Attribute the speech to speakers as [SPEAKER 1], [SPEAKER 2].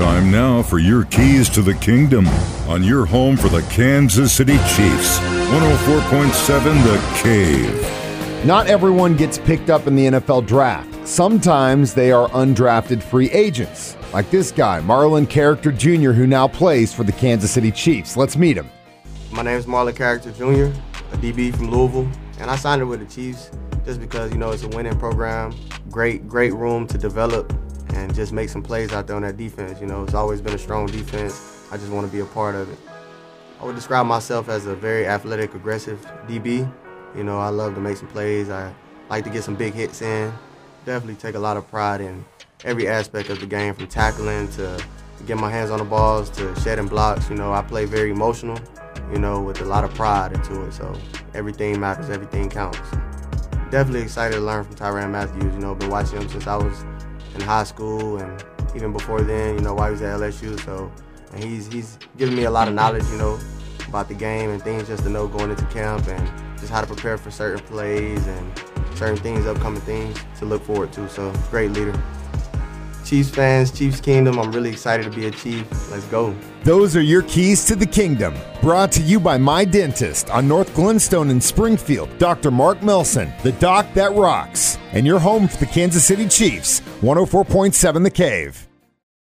[SPEAKER 1] Time now for your keys to the kingdom on your home for the Kansas City Chiefs. 104.7 The Cave.
[SPEAKER 2] Not everyone gets picked up in the NFL draft. Sometimes they are undrafted free agents, like this guy, Marlon Character Jr., who now plays for the Kansas City Chiefs. Let's meet him.
[SPEAKER 3] My name is Marlon Character Jr., a DB from Louisville, and I signed it with the Chiefs just because, you know, it's a winning program, great, great room to develop and just make some plays out there on that defense. You know, it's always been a strong defense. I just want to be a part of it. I would describe myself as a very athletic, aggressive DB. You know, I love to make some plays. I like to get some big hits in. Definitely take a lot of pride in every aspect of the game, from tackling to getting my hands on the balls to shedding blocks. You know, I play very emotional, you know, with a lot of pride into it. So everything matters, everything counts. Definitely excited to learn from Tyrann Mathieu. You know, been watching him since I was in high school and even before then, you know, while he was at LSU. So, and he's he's giving me a lot of knowledge, you know, about the game and things just to know going into camp and just how to prepare for certain plays and certain things, upcoming things to look forward to. So, great leader. Chiefs fans, Chiefs Kingdom, I'm really excited to be a Chief. Let's go.
[SPEAKER 2] Those are your keys to the kingdom. Brought to you by My Dentist on North Glenstone in Springfield, Dr. Mark Melson, the doc that rocks, and your home for the Kansas City Chiefs, 104.7 The Cave.